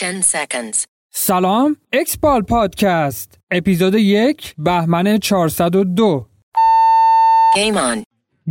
10 seconds. سلام XBall Podcast اپیزود یک بهمن 402 Game on.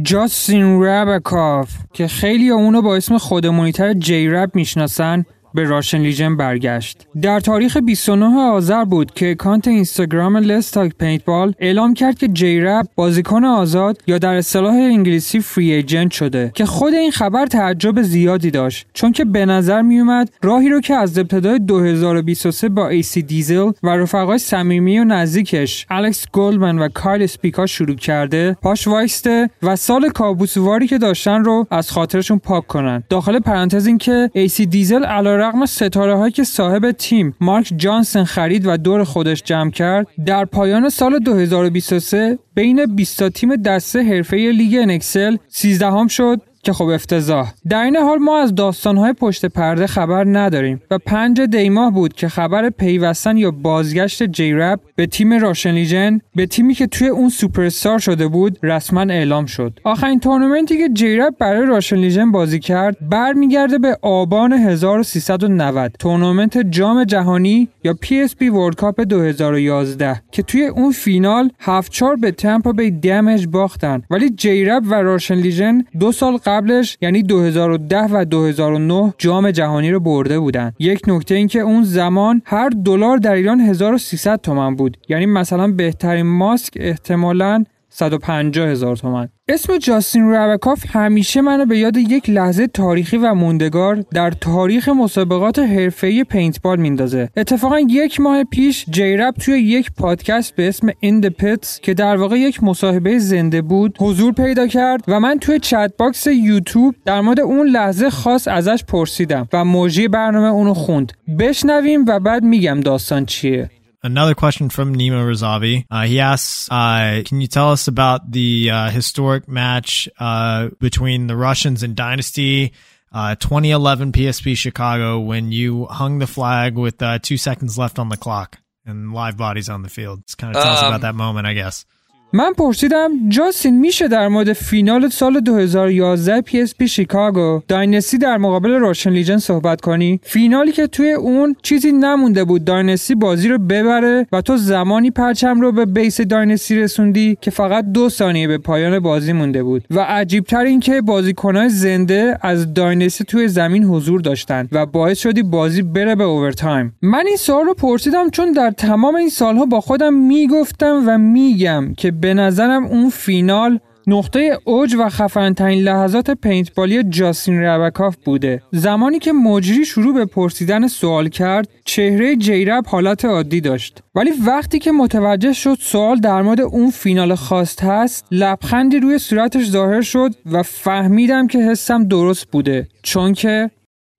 جاستین رابکاف که خیلی اونو با اسم خودمونیتر جی رب می‌شناسن به Russian Legion برگشت. در تاریخ 29 آذر بود که اکانت اینستاگرام لستاک پینتبال اعلام کرد که جی رب بازیکن آزاد یا در اصطلاح انگلیسی free agent شده که خود این خبر تعجب زیادی داشت چون که به نظر می اومد راهی رو که از ابتدای 2023 با AC Diesel و رفقای صمیمی و نزدیکش الکس گلدمن و کایل اسپیکا شروع کرده پاش وایسته و سال کابوسواری که داشتن رو از خاطرشون پاک کنن داخل پرانتز این که AC Diesel علیرغم ستاره هایی که صاحب تیم مارک جانسن خرید و دور خودش جمع کرد در پایان سال 2023 بین 20 تا تیم دسته حرفه لیگ NXL 13 هم شد. که خب افتضاح. در این حال ما از داستانهای پشت پرده خبر نداریم و پنج دیماه بود که خبر پیوستن یا بازگشت جی رب به تیم Russian Legion به تیمی که توی اون سوپرستار شده بود رسما اعلام شد. آخرین تورنمنتی که جی رب برای Russian Legion بازی کرد برمیگرده به آبان 1390 تورنمنت جام جهانی یا PSP World Cup 2011 که توی اون فینال 7 4 به Tampa Bay Damage باختن. ولی جی رب و Russian Legion دو سال قبلش یعنی 2010 و 2009 جام جهانی رو برده بودن. یک نکته این که اون زمان هر دلار در ایران 1300 تومن بود. یعنی مثلا بهترین ماسک احتمالاً 150 هزار تومن. اسم جاستین رابکاف همیشه منو به یاد یک لحظه تاریخی و موندگار در تاریخ مسابقات حرفه‌ای پینتبال میندازه. اتفاقا یک ماه پیش جی رب توی یک پادکست به اسم این پتس که در واقع یک مصاحبه زنده بود حضور پیدا کرد و من توی chat box یوتیوب در مورد اون لحظه خاص ازش پرسیدم و مجری برنامه اونو خوند. بشنویم و بعد میگم داستان چیه. Another question from Nima Razavi. Uh, he asks, uh, "Can you tell us about the uh, historic match uh, between the Russians and Dynasty, uh, 2011 PSP Chicago, when you hung the flag with uh, two seconds left on the clock and live bodies on the field? Just kind of tell us Um, about that moment, I guess." من پرسیدم جاستین میشه در مورد فینال سال 2011 PSP شیکاگو داینستی در مقابل راشن لیجن صحبت کنی؟ فینالی که توی اون چیزی نمونده بود داینستی بازی رو ببره و تو زمانی پرچم رو به بیس داینستی رسوندی که فقط دو ثانیه به پایان بازی مونده بود. و عجیبتر این که بازیکنهای زنده از Dynasty توی زمین حضور داشتن و باعث شد بازی بره به overtime من این سوال رو پرسیدم چون در تمام این سالها با خودم می‌گفتم و میگم که به نظرم اون فینال نقطه اوج و خفنترین لحظات پینتبالی جاستین ربکاف بوده. زمانی که مجری شروع به پرسیدن سوال کرد چهره جی رب حالت عادی داشت. ولی وقتی که متوجه شد سوال در مورد اون فینال خاص هست لبخندی روی صورتش ظاهر شد و فهمیدم که حسم درست بوده. چون که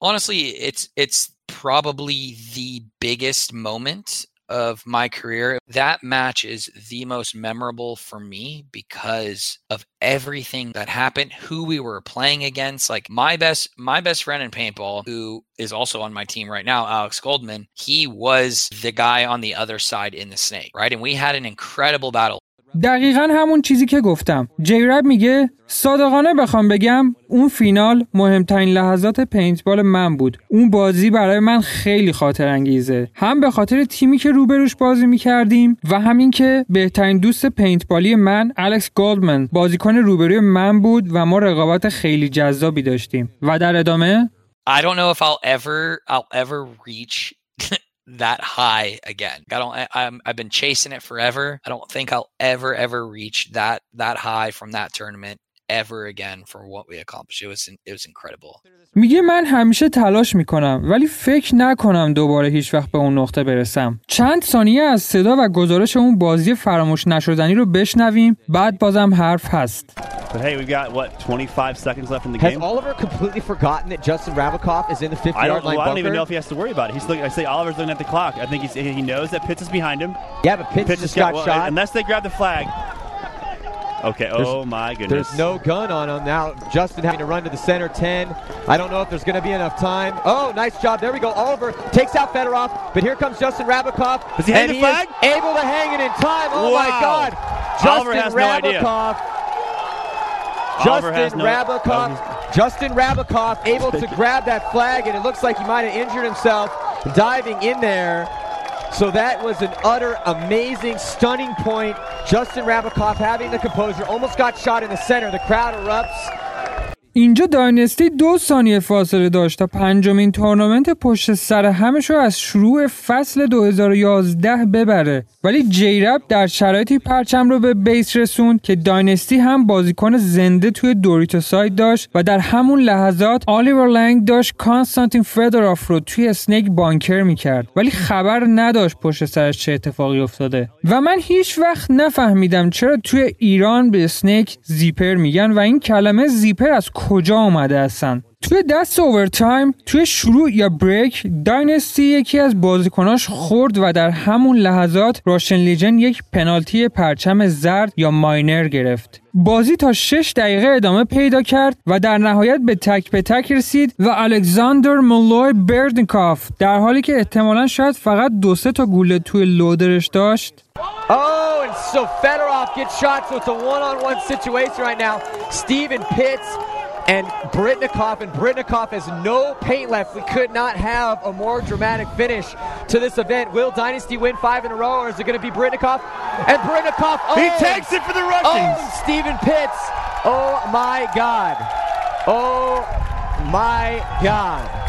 honestly it's it's probably the biggest moment of my career that match is the most memorable for me because of everything that happened who we were playing against like my best my best friend in paintball who is also on my team right now alex goldman he was the guy on the other side in the snake right? And we had an incredible battle دقیقا همون چیزی که گفتم. جیرب میگه صادقانه بخوام بگم اون فینال مهمترین لحظات پینتبال من بود. اون بازی برای من خیلی خاطر انگیزه. هم به خاطر تیمی که روبروش بازی می‌کردیم و همین که بهترین دوست پینتبالی من الکس گولدمن بازیکن روبروی من بود و ما رقابت خیلی جذابی داشتیم. و در ادامه I don't know if I'll ever I'll ever reach that high again. I don't I, I'm I've been chasing it forever. I don't think I'll ever ever reach that that high from that tournament ever again for what we accomplished. It was it was incredible. میگه من همیشه تلاش میکنم ولی فکر نکنم دوباره هیچ وقت به اون نقطه برسم چند ثانیه از صدا و گزارش اون بازی فراموش نشدنی رو بشنویم بعد بازم حرف هست But hey, we've got what 25 seconds left in the Has game. Oliver completely forgotten that Justin Rabikoff is in the 50 I yard don't. line Well, I don't bunker? even know if he has to worry about it. He's looking. I say Oliver's looking at the clock. I think he's, he knows that Pitts is behind him. yeah, but Pitts, Pitts just has got, well, shot. Unless they grab the flag. Okay. oh my goodness. There's no gun on him now. Justin having to run to the center 10. I don't know if there's going to be enough time. Oh, nice job. There we go. Oliver takes out Fedorov, but here comes Justin Rabikoff. Does he and the he flag? is able to hang it in time. Oh my Wow. God. Oliver Justin has no idea. Rabikoff. Oliver Justin no- Rabikoff. oh, Justin Rabikoff able to grab that flag, and it looks like he might have injured himself. diving in there. So that was an utter amazing, stunning point. Justin Rabikoff having the composure, almost got shot in the center. The crowd erupts. اینجا Dynasty دو ثانیه فاصله داشت تا پنجمین تورنمنت پشت سر همش رو از شروع فصل 2011 ببره. ولی جی رب در شرایطی پرچم رو به base رسوند که Dynasty هم بازیکن زنده توی Dorito side داشت و در همون لحظات آلیور لنگ داشت کانستانتین فدراف رو توی snake bunker می‌کرد. ولی خبر نداشت پشت سرش چه اتفاقی افتاده. و من هیچ وقت نفهمیدم چرا توی ایران به snake zipper میگن و این کلمه zipper از کجا آمده هستن؟ توی دست overtime توی شروع یا break Dynasty یکی از بازیکناش خورد و در همون لحظات Russian Legion یک پنالتی پرچم زرد یا minor گرفت. بازی تا 6 دقیقه ادامه پیدا کرد و در نهایت به تک به تک رسید و الکساندر مولوی بردنکاف در حالی که احتمالا شاید فقط دو سه تا گوله توی loader ش داشت. Oh, and so Fedorov gets shot, so it's a one-on-one situation right now. Steven Pitts and Britnikoff, and Britnikoff has no paint left. We could not have a more dramatic finish to this event. Will Dynasty win five in a row, or is it going to be Britnikoff? And Britnikoff, oh, He takes it for the Russians. oh, Steven Pitts. Oh my God. Oh my God.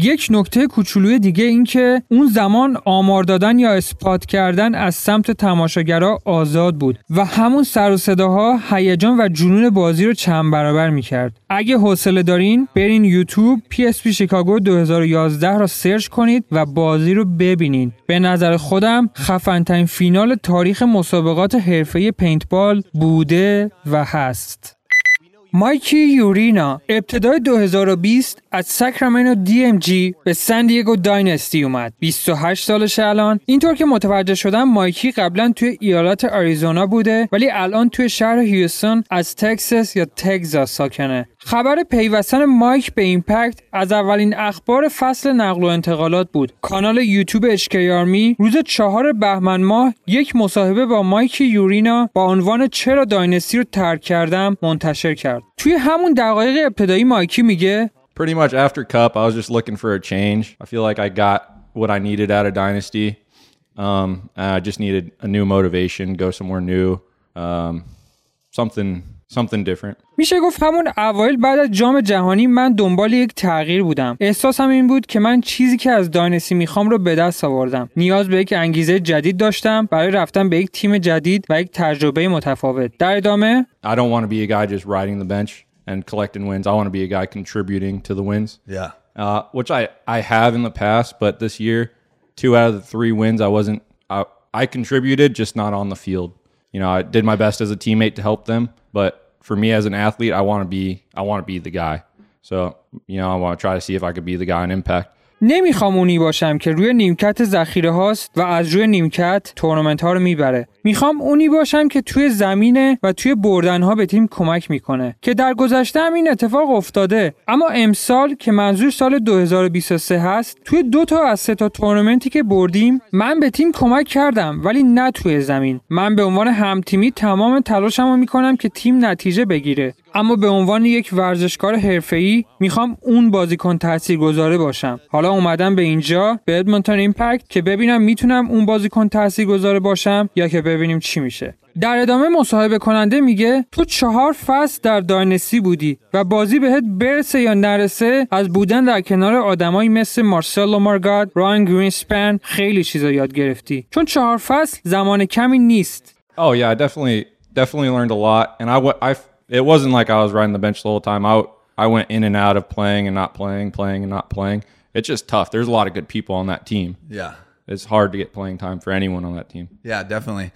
یک نکته کوچولوی دیگه این که اون زمان آمار دادن یا اثبات کردن از سمت تماشاگرها آزاد بود و همون سر و صداها هیجان و جنون بازی رو چند برابر می‌کرد. اگه حوصله دارین برین یوتیوب PSP شیکاگو 2011 را سرچ کنید و بازی رو ببینید به نظر خودم خفنترین فینال تاریخ مسابقات حرفه پینتبال بوده و هست. مایکی یورینا ابتدای 2020 از Sacramento DMG به San Diego Dynasty اومد. 28 سالشه الان. اینطور که متوجه شدم مایکی قبلا توی ایالت آریزونا بوده ولی الان توی شهر هیوستون از تکساس یا تگزاس ساکنه. خبر پیوستن مایک به Impact از اولین اخبار فصل نقل و انتقالات بود. کانال یوتیوب اشکی آرمی روز چهار بهمن ماه یک مصاحبه با مایک یورینا با عنوان چرا Dynasty رو ترک کردم منتشر کرد. توی همون دقایق ابتدایی مایکی میگه pretty much after Cup, I was just looking for a change. I feel like I got what I needed out of Dynasty. Um, I just needed a new motivation, go somewhere new, um, something something different. میشه گفت همون اوایل بعد از جام جهانی من دنبال یک تغییر بودم احساسم این بود که من چیزی که از داینسی می‌خوام رو به دست آوردم نیاز به یک انگیزه جدید داشتم برای رفتن به یک تیم جدید و یک تجربه متفاوت در ادامه I don't want to be a guy just riding the bench and collecting wins. I want to be a guy contributing to the wins. Yeah. uh, which I, I have in the past, but this year, two out of the three wins, I wasn't. I, I contributed, just not on the field. You know, I did my best as a teammate to help them, but for me as an athlete, I want to be I want to be the guy. So you know, I want to try to see if I could be the guy on impact. نمی‌خوام اونی باشم که روی نیمکت ذخیره هاست و از روی نیمکت تورنمنت ها رو می‌بره. می‌خوام اونی باشم که توی زمینه و توی بردن ها به تیم کمک می‌کنه. که در گذشته هم این اتفاق افتاده. اما امسال که منظور سال 2023 هست توی دو تا از سه تا تورنمنتی که بردیم من به تیم کمک کردم ولی نه توی زمین. من به عنوان همتیمی تمام تلاشمو می‌کنم که تیم نتیجه بگیره. اما به عنوان یک ورزشکار حرفه‌ای می‌خوام اون بازیکن تاثیرگذاره باشم. حالا اومدم به اینجا به ادمونتون ایمپکت که ببینم می‌تونم اون بازیکن تاثیرگذاره باشم یا که ببینیم چی میشه. در ادامه مصاحبه کننده میگه تو چهار فصل در داینستی بودی و بازی بهت برسه یا نرسه از بودن در کنار آدمایی مثل مارسلو مارگاد، رایان گرینسپن خیلی چیزا یاد گرفتی. چون چهار فصل زمان کمی نیست. Oh yeah, definitely definitely learned a lot, and I I it wasn't like I was riding the bench the whole time. I I went in and out of playing and not playing, playing and not playing. It's just tough. There's a lot of good people on that team. Yeah. It's hard to get playing time for anyone on that team. Yeah, definitely.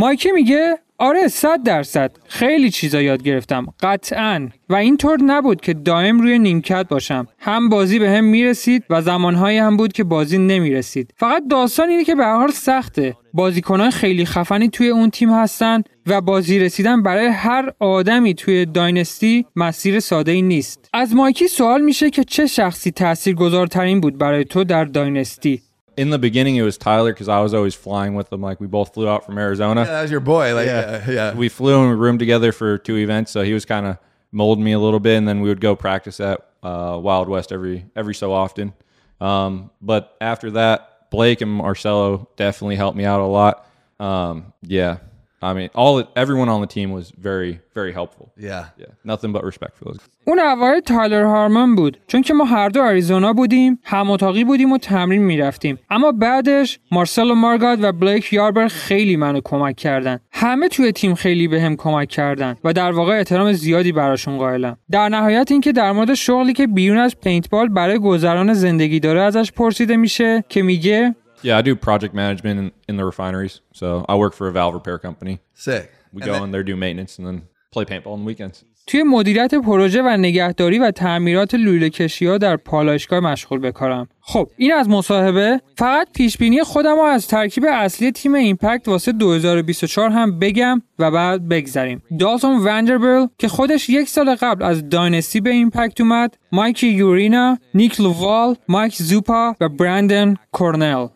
مایکی میگه آره صد درصد. خیلی چیزا یاد گرفتم. قطعا. و اینطور نبود که دائم روی نیمکت باشم. هم بازی به هم می‌رسید و زمانهایی هم بود که بازی نمی‌رسید. فقط داستان اینه که به حال سخته. بازیکنان خیلی خفنی توی اون تیم هستن و بازی رسیدن برای هر آدمی توی داینستی مسیر ساده ای نیست. از مایکی سوال میشه که چه شخصی تاثیرگذارترین بود برای تو در داینستی؟ In the beginning, it was Tyler because I was always flying with him. Like we both flew out from Arizona. Yeah, that was your boy. Like, yeah, yeah. we flew and we roomed together for two events, so he was kind of molding me a little bit, and then we would go practice at uh, Wild West every every so often. Um, but after that, Blake and Marcelo definitely helped me out a lot. Um, yeah, I mean, all everyone on the team was very, very helpful. Yeah. Yeah, nothing but respect for those. اون اوایل تایلر هارمن بود چون که ما هر دو آریزونا بودیم هم اتاقی بودیم و تمرین می‌رفتیم اما بعدش مارسلو مارگاد و بلیک یاربر خیلی منو کمک کردن همه توی تیم خیلی به هم کمک کردن و در واقع احترام زیادی براشون قائلم در نهایت اینکه در مورد شغلی که بیرون از پینتبال برای گذران زندگی داره ازش پرسیده میشه که میگه Yeah, I do project management in, in the refineries. So I work for a valve repair company. Sick. We And go then- in there, do maintenance, and then play paintball on the weekends. توی مدیریت پروژه و نگهداری و تعمیرات لوله کشی ها در پالایشگاه مشغول به کارم. خب این از مصاحبه فقط پیش بینی خودم رو از ترکیب اصلی تیم Impact واسه 2024 هم بگم و بعد بگذریم. دالتون وندربل که خودش یک سال قبل از Dynasty به Impact اومد، مایک یورینا، نیک لووال، مایک زوپا و برندن کورنل.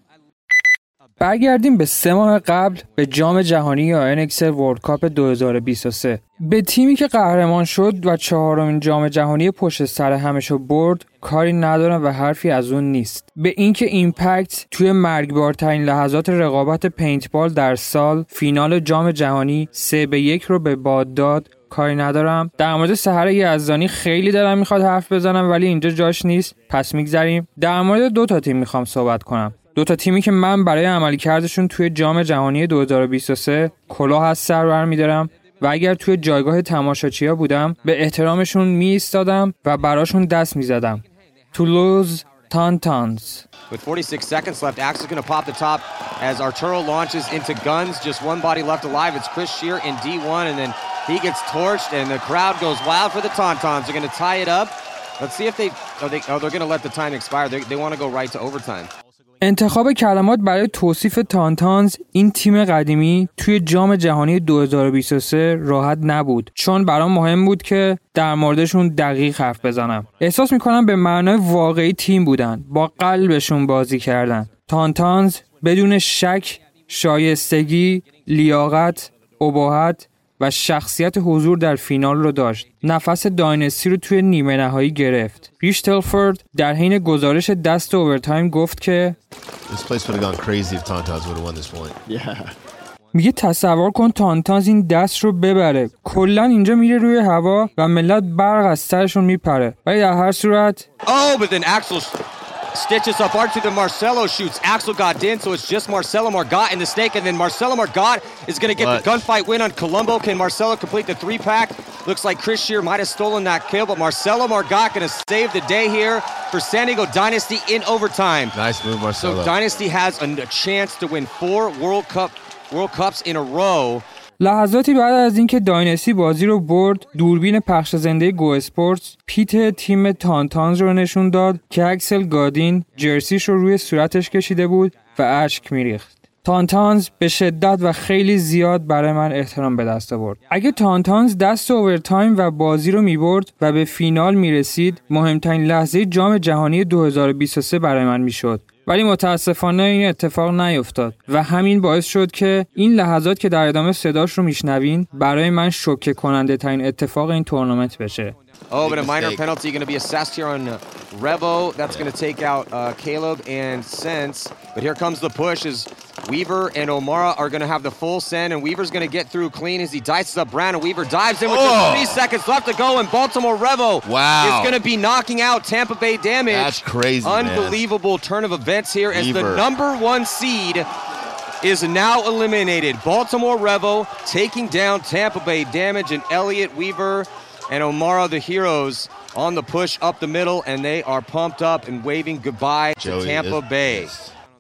برگردیم به سه ماه قبل به جام جهانی یا NXL World Cup 2023 به تیمی که قهرمان شد و چهارمین جام جهانی پشت سر همشو برد کاری ندارم و حرفی از اون نیست. به اینکه Impact توی مرگبارترین لحظات رقابت پینتبال در سال فینال جام جهانی سه به یک رو به باد داد کاری ندارم. در مورد سحر یزدانی خیلی دلم می‌خواد حرف بزنم ولی اینجا جاش نیست. پس میگذریم. در مورد دو تا تیم می‌خوام صحبت کنم. دو تا تیمی که من برای عملکردشون توی جام جهانی 2023 کلاه از سر برمیدارم و اگر توی جایگاه تماشاچیا بودم به احترامشون می ایستادم و براشون دست می زدم. تولوز تانتانز With 46 seconds left, Axel's going to pop the top as Arturo launches into guns. Just one body left alive. It's Chris Shear in D1, and then he gets torched, and the crowd goes wild for the Tauntauns. They're going to tie it up. Let's see if they. Oh, they, oh they're going to let the time expire. They, they want to go right to overtime. انتخاب کلمات برای توصیف تانتانز این تیم قدیمی توی جام جهانی 2023 راحت نبود چون برام مهم بود که در موردشون دقیق حرف بزنم. احساس می‌کنم به معنای واقعی تیم بودن با قلبشون بازی کردن. تانتانز بدون شک شایستگی لیاقت ابهت و شخصیت حضور در فینال رو داشت. نفس داینستی رو توی نیمه نهایی گرفت. ریش تلفورد در حین گزارش دست اوورتایم گفت که This place would have gone crazy if Tauntauns would have won this point. میگه تصور کن تانتانز این دست رو ببره کلا اینجا میره روی هوا و ملت برق از سرشون میپره ولی در هر صورت Oh, but then Axel stitches up R2 to Marcelo shoots. Axel got in, so it's just Marcelo Margot in the snake, and then Marcelo Margot is going to get the gunfight win on Colombo. Can Marcelo complete the three pack? Looks like Chris Shear might have stolen that kill, but Marcelo Margot going to save the day here for San Diego Dynasty in overtime. Nice move, So Marcelo. Dynasty has a, a chance to win four World Cup World Cups in a row. لحظاتی بعد از اینکه داینسی بازی رو برد دوربین پخش زنده گو اسپورتس پیت تیم تانتانز رو نشون داد که اکسل گادین جرسیش رو روی صورتش کشیده بود و اشک میریخت. تانتانز به شدت و خیلی زیاد برای من احترام به دست آورد. اگه تانتانز دست اوورتایم و بازی رو می‌برد و به فینال می‌رسید مهمترین لحظه جام جهانی 2023 برای من می‌شد. ولی متاسفانه این اتفاق نیفتاد و همین باعث شد که این لحظات که در ادامه صداش رو میشنوین برای من شوکه کننده ترین اتفاق این تورنمنت بشه. Oh, but a Big minor mistake. penalty going to be assessed here on Revo. That's going to take out uh, Caleb and Sense. But here comes the push as Weaver and Omara are going to have the full send, and Weaver's going to get through clean as he dices up Brandon. Weaver dives in with Oh. just three seconds left to go, and Baltimore Revo Wow. is going to be knocking out Tampa Bay Damage. That's crazy, man. Unbelievable turn of events here as the number one seed is now eliminated. Baltimore Revo taking down Tampa Bay Damage and Elliott Weaver and Omara the heroes on the push up the middle, and they are pumped up and waving goodbye to Tampa Bay.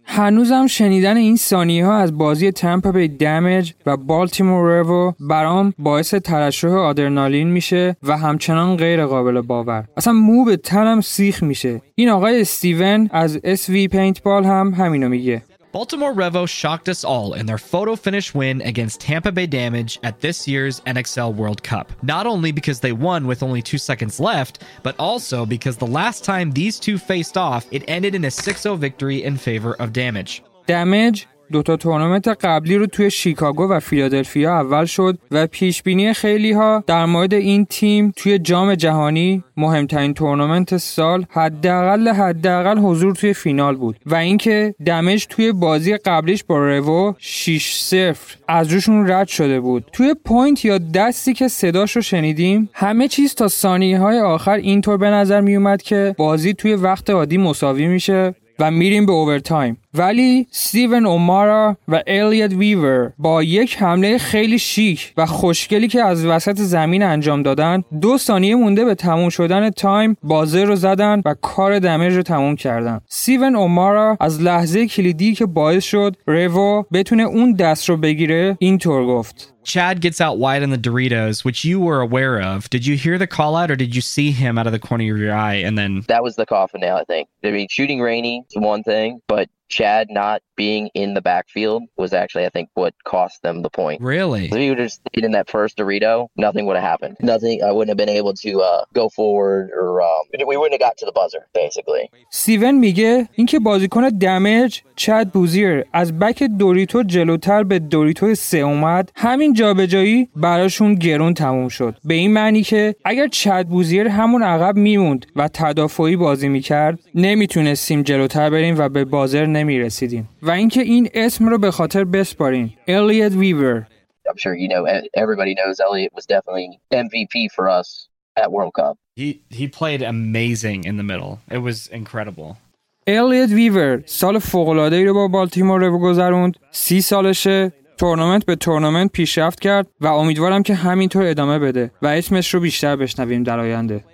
هنوزم شنیدن این ثانیه ها از بازی تمپا بی دمیج و بالتیمور رو برام باعث ترشح آدرنالین میشه و همچنان غیر قابل باور. اصلا مو به تنم سیخ میشه. این آقای استیون از SV Paintball هم همینو میگه. Baltimore Revo shocked us all in their photo finish win against Tampa Bay Damage at this year's NXL World Cup. Not only because they won with only two seconds left, but also because the last time these two faced off, it ended in a 6 0 victory in favor of Damage. Damage دوتا تورنمنت قبلی رو توی شیکاگو و فیلادلفیا اول شد و پیش بینی خیلی ها در مورد این تیم توی جام جهانی مهمترین تورنمنت سال حداقل حداقل حضور توی فینال بود و اینکه Damage توی بازی قبلیش با رو 6 0 از روشون رد شده بود. توی point یا دستی که صداش رو شنیدیم همه چیز تا ثانیه های آخر اینطور به نظر می اومد که بازی توی وقت عادی مساوی میشه و میریم به overtime ولی ستیون اومارا و الیت ویور با یک حمله خیلی شیک و خوشگلی که از وسط زمین انجام دادن دو ثانیه مونده به تموم شدن تایم بازی رو زدن و کار دمج رو تموم کردن ستیون اومارا از لحظه کلیدی که باعث شد ریوو بتونه اون دست رو بگیره اینطور گفت Chad gets out wide on the Doritos, which you were aware of. Did you hear the call out or did you see him out of the corner of your eye and then That was the coffin nail, I think. I mean, shooting rainy is one thing, but Chad not being in the backfield was actually, I think, what cost them the point. Really? If he would have stayed in that first Dorito, nothing would have happened. Nothing. I wouldn't have been able to uh, go forward, or um, we wouldn't have got to the buzzer, basically. سیون میگه اینکه بازیکن دمج چد بوزیر از بک دوریتو جلوتر به دوریتو سه اومد همین جابجایی براشون گرون تموم شد به این معنی که اگر چد بوزیر همون عقب میموند و تدافعی بازی می‌کرد نمی‌تونستیم جلوتر بریم و به بازر نمی‌رسیدیم و اینکه این اسم رو به خاطر بسپارین الیت ویور I'm sure you know everybody knows Elliott was definitely MVP for us at World Cup. he he played amazing in the middle. It was incredible. الیت ویور سال فوق‌العاده‌ای رو با بالتیمور رو گذروند سی سالشه تورنمنت به تورنمنت پیشرفت کرد و امیدوارم که همینطور ادامه بده و اسمش رو بیشتر بشنویم در آینده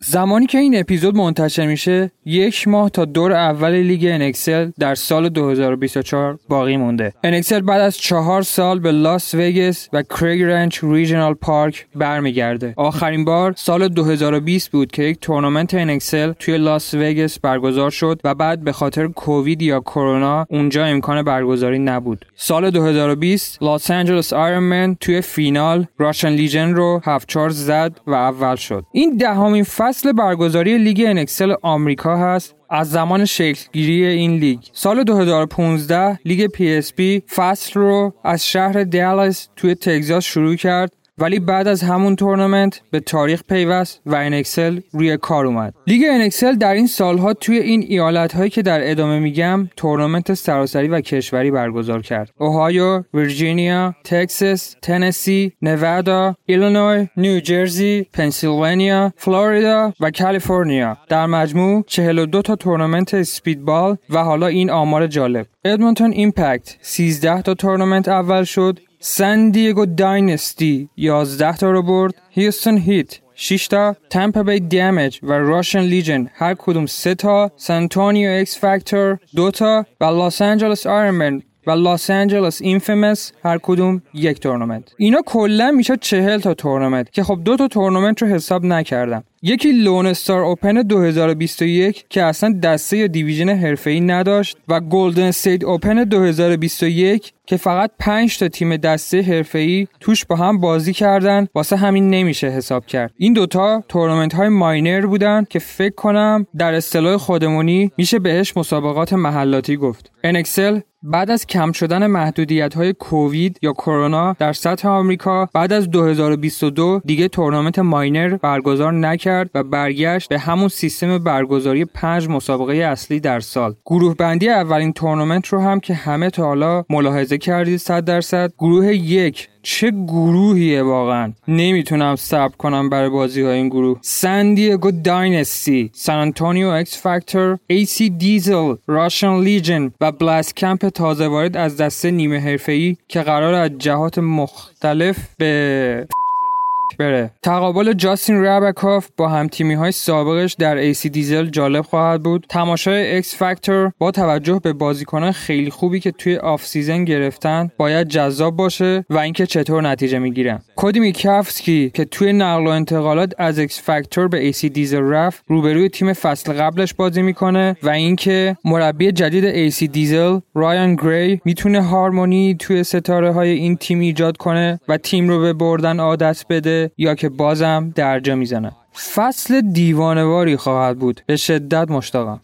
زمانی که این اپیزود منتشر میشه یک ماه تا دور اول لیگ NXL در سال 2024 باقی مونده. NXL بعد از چهار سال به لاس وگاس و Craig Ranch Regional Park برمیگرده. آخرین بار سال 2020 بود که یک تورنمنت NXL توی لاس وگاس برگزار شد و بعد به خاطر کووید یا کرونا اونجا امکان برگزاری نبود. سال 2020 لاس آنجلس Ironmen توی فینال Russian Legion رو 7 4 زد و اول شد. این دهمین فصل برگزاری لیگ NXL آمریکا هست. از زمان شکل‌گیری این لیگ. سال 2015 لیگ PSP فصل رو از شهر دالاس توی تگزاس شروع کرد. ولی بعد از همون تورنمنت به تاریخ پیوست و NXL روی کار اومد. لیگ NXL در این سالها توی این ایالت هایی که در ادامه میگم تورنمنت سراسری و کشوری برگزار کرد. اوهایو ویرجینیا تگزاس تنسی نوادا ایلینوی نیوجرسی پنسیلوانیا فلوریدا و کالیفرنیا. در مجموع 42 تا تورنمنت speedball و حالا این آمار جالب. Edmonton Impact 13 تا تورنمنت اول شد San Diego Dynasty 11 تا رو برد Houston Heat 6 تا Tampa Bay Damage و Russian Legion هر کدوم 3 تا San Antonio X-Factor 2 تا و Los Angeles Ironmen و Los Angeles Infamous هر کدوم یک تورنمنت. اینا کلا میشه چهل تا تورنمنت که خب دو تا تورنمنت رو حساب نکردم. یکی Lone Star Open 2021 که اصلا دسته یا division حرفه‌ای نداشت و Golden State Open 2021 که فقط 5 تا تیم دسته حرفه‌ای توش با هم بازی کردن واسه همین نمیشه حساب کرد. این دوتا تورنمنت های minor بودن که فکر کنم در اصطلاح خودمونی میشه بهش مسابقات محلاتی گفت. NXL بعد از کم شدن محدودیت های کووید یا کرونا در سطح آمریکا بعد از 2022 دیگه تورنمنت minor برگزار نکرد. و برگشت به همون سیستم برگزاری پنج مسابقه اصلی در سال. گروه بندی اولین تورنمنت رو هم که همه تا حالا ملاحظه کردید 100 درصد. گروه یک چه گروهیه واقعا؟ نمی‌تونم صبر کنم برای بازی های این گروه. San Diego Dynasty San Antonio X-Factor AC Diesel Russian Legion و Blast Camp تازه وارد از دسته نیمه حرفه‌ای که قراره از جهات مختلف به بره تقابل جاستین رابکوف با همتیمی های سابقش در AC Diesel جالب خواهد بود. تماشای X-Factor با توجه به بازیکنان خیلی خوبی که توی off season گرفتن باید جذاب باشه و اینکه چطور نتیجه می‌گیرن. کودی میکافسکی که توی نقل و انتقالات از X-Factor به AC Diesel رفت روبروی تیم فصل قبلش بازی می‌کنه و اینکه مربی جدید AC Diesel رایان گری می‌تونه هارمونی توی ستاره های این تیم ایجاد کنه و تیم رو به بردن عادت بده. یا که بازم درجا می‌زنه. فصل دیوانه‌واری خواهد بود. به شدت مشتاقم.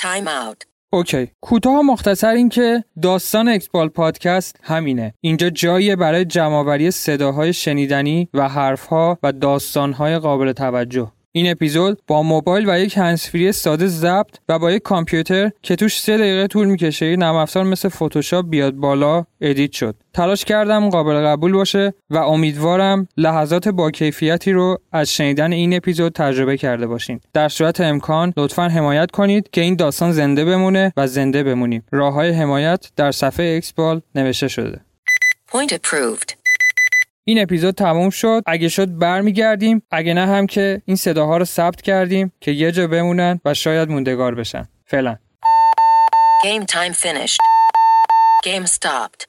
Time out. Okay. کوتاه و مختصر این که داستان XBall پادکست همینه. اینجا جاییه برای جمعآوری صداهای شنیدنی و حرفها و داستانهای قابل توجه. این اپیزود با موبایل و یک هنسفری ساده ضبط و با یک کامپیوتر که توش سه دقیقه طول می‌کشه یه نرم افزار مثل فتوشاپ بیاد بالا edit شد. تلاش کردم قابل قبول باشه و امیدوارم لحظات با کیفیتی رو از شنیدن این اپیزود تجربه کرده باشین. در صورت امکان لطفا حمایت کنید که این داستان زنده بمونه و زنده بمونیم. راه های حمایت در صفحه XBall نوشته شده. Point approved. این اپیزود تموم شد اگه شد برمیگردیم اگه نه هم که این صداها رو ثبت کردیم که یه جا بمونن و شاید موندگار بشن فعلا Game time finished. Game stopped.